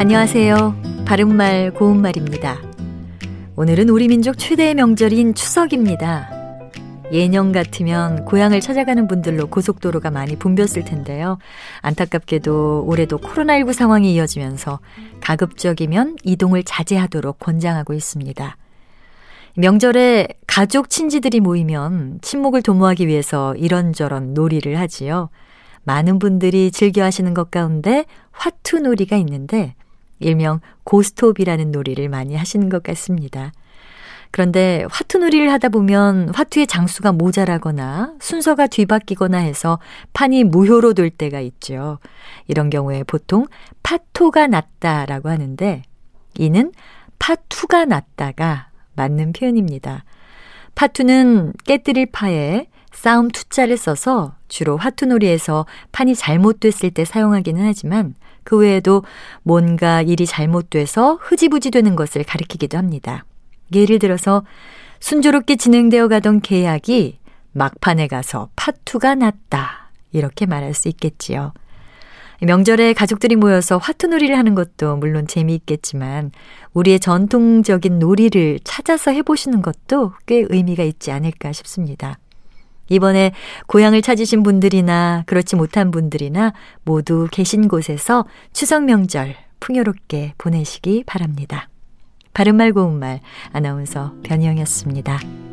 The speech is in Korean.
안녕하세요. 바른말 고운말입니다. 오늘은 우리 민족 최대의 명절인 추석입니다. 예년 같으면 고향을 찾아가는 분들로 고속도로가 많이 붐볐을 텐데요. 안타깝게도 올해도 코로나19 상황이 이어지면서 가급적이면 이동을 자제하도록 권장하고 있습니다. 명절에 가족 친지들이 모이면 친목을 도모하기 위해서 이런저런 놀이를 하지요. 많은 분들이 즐겨 하시는 것 가운데 화투 놀이가 있는데 일명 고스톱이라는 놀이를 많이 하시는 것 같습니다. 그런데 화투놀이를 하다 보면 화투의 장수가 모자라거나 순서가 뒤바뀌거나 해서 판이 무효로 될 때가 있죠. 이런 경우에 보통 파토가 났다라고 하는데 이는 파투가 났다가 맞는 표현입니다. 파투는 깨뜨릴 파에 싸움 투자를 써서 주로 화투놀이에서 판이 잘못됐을 때 사용하기는 하지만 그 외에도 뭔가 일이 잘못돼서 흐지부지 되는 것을 가리키기도 합니다. 예를 들어서 순조롭게 진행되어 가던 계약이 막판에 가서 파투가 났다. 이렇게 말할 수 있겠지요. 명절에 가족들이 모여서 화투놀이를 하는 것도 물론 재미있겠지만 우리의 전통적인 놀이를 찾아서 해보시는 것도 꽤 의미가 있지 않을까 싶습니다. 이번에 고향을 찾으신 분들이나 그렇지 못한 분들이나 모두 계신 곳에서 추석 명절 풍요롭게 보내시기 바랍니다. 바른말 고운말 아나운서 변희영이었습니다.